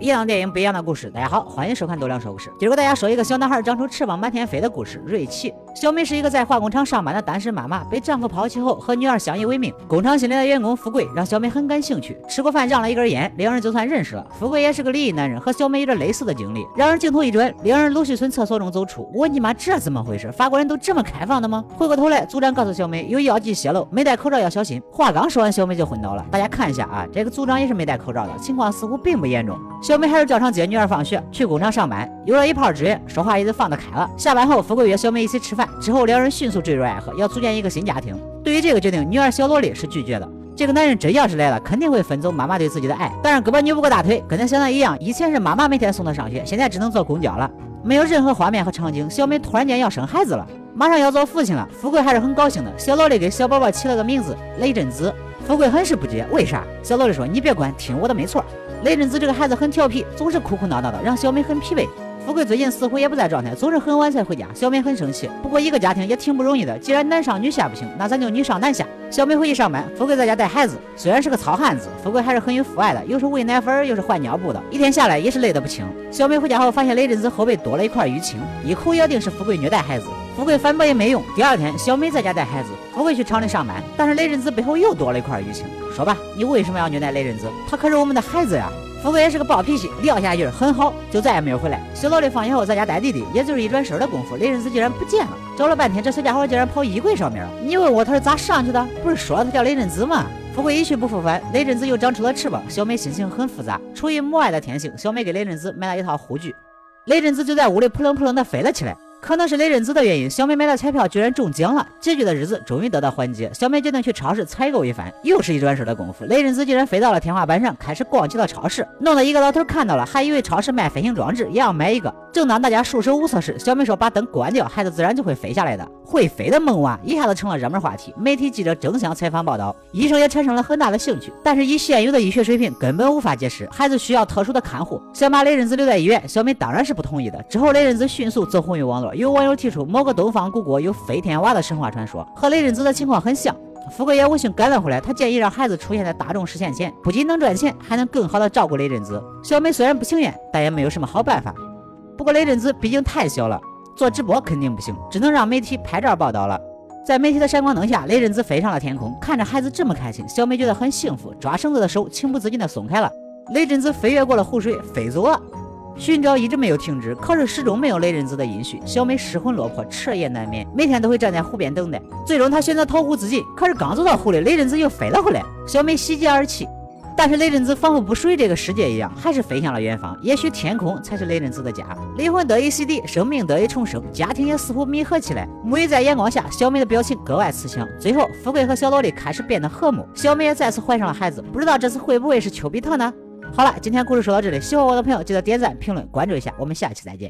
一样的电影，不一样的故事。大家好，欢迎收看多亮说故事。今儿给大家说一个小男孩长出翅膀满天飞的故事。瑞奇，小美是一个在化工厂上班的单身妈妈，被丈夫抛弃后和女儿相依为命。工厂新来的员工富贵让小美很感兴趣，吃过饭让了一根烟，两人就算认识了。富贵也是个离异男人，和小美有着类似的经历。两人镜头一转，两人陆续从厕所中走出。我你妈，这怎么回事？法国人都这么开放的吗？回过头来，组长告诉小美有药剂泄漏，没戴口罩要小心。话刚说完，小美就昏倒了。大家看一下啊，这个组长也是没戴口罩的，情况似乎并不严重。小美还是照常接女儿放学，去工厂上班，有了一炮支援，说话也就放得开了。下班后，富贵约小美一起吃饭，之后两人迅速坠入爱河，要组建一个新家庭。对于这个决定，女儿小萝莉是拒绝的。这个男人真要是来了，肯定会分走妈妈对自己的爱。当然，胳膊扭不过大腿，跟他想的一样，以前是妈妈每天送他上学，现在只能坐公交了，没有任何画面和场景。小美突然间要生孩子了，马上要做父亲了，富贵还是很高兴的。小萝莉给小宝宝起了个名字雷震子，富贵很是不解，为啥？小萝莉说：“你别管，听我的没错。”雷震子这个孩子很调皮，总是哭哭闹闹的，让小美很疲惫。富贵最近似乎也不在状态，总是很晚才回家，小美很生气。不过一个家庭也挺不容易的，既然男上女下不行，那咱就女上男下。小美回去上班，富贵在家带孩子。虽然是个糙汉子，富贵还是很有父爱的，又是喂奶粉，又是换尿布的，一天下来也是累得不轻。小美回家后发现雷震子后背多了一块淤青，一口咬定是富贵虐待孩子。富贵反驳也没用。第二天，小美在家带孩子，富贵去厂里上班，但是雷震子背后又多了一块淤青。说吧，你为什么要虐待雷震子？他可是我们的孩子呀！富贵也是个暴脾气，撂下一句很好，就再也没有回来。小萝莉放学后在家带弟弟，也就是一转身的功夫，雷震子竟然不见了。找了半天，这小家伙竟然跑衣柜上面了。你问我他是咋上去的？不是说他叫雷震子吗？富贵一去不复返，雷震子又长出了翅膀。小美心情很复杂，出于母爱的天性，小美给雷震子买了一套护具，雷震子就在屋里扑棱扑棱的飞了起来。可能是雷震子的原因，小美买的彩票居然中奖了，拮据的日子终于得到缓解。小美决定去超市采购一番，又是一转身的功夫，雷震子竟然飞到了天花板上，开始逛起了超市，弄得一个老头看到了，还以为超市卖飞行装置，也要买一个。正当大家束手无策时，小美说：“把灯关掉，孩子自然就会飞下来的。”会飞的萌娃一下子成了热门话题，媒体记者争相采访报道，医生也产生了很大的兴趣。但是以现有的医学水平，根本无法解释孩子需要特殊的看护。想把雷震子留在医院，小美当然是不同意的。之后，雷震子迅速走红于网络，有网友提出某个东方古国有飞天娃的神话传说，和雷震子的情况很像。富贵也闻讯赶了回来，他建议让孩子出现在大众视线前，不仅能赚钱，还能更好的照顾雷震子。小美虽然不情愿，但也没有什么好办法。不过雷震子毕竟太小了。做直播肯定不行，只能让媒体拍照报道了。在媒体的闪光灯下，雷震子飞上了天空，看着孩子这么开心，小美觉得很幸福，抓绳子的手情不自禁的松开了。雷震子飞越过了湖水，飞走了。寻找一直没有停止，可是始终没有雷震子的音讯，小美失魂落魄，彻夜难眠，每天都会站在湖边等待。最终，她选择投湖自尽，可是刚走到湖里，雷震子又飞了回来，小美喜极而泣。但是雷震子仿佛不属于这个世界一样，还是飞向了远方。也许天空才是雷震子的家。灵魂得以洗涤，生命得以重生，家庭也似乎弥合起来。沐浴在阳光下，小美的表情格外慈祥。最后，富贵和小萝莉开始变得和睦，小美也再次怀上了孩子。不知道这次会不会是丘比特呢？好了，今天故事说到这里，喜欢我的朋友记得点赞、评论、关注一下，我们下期再见。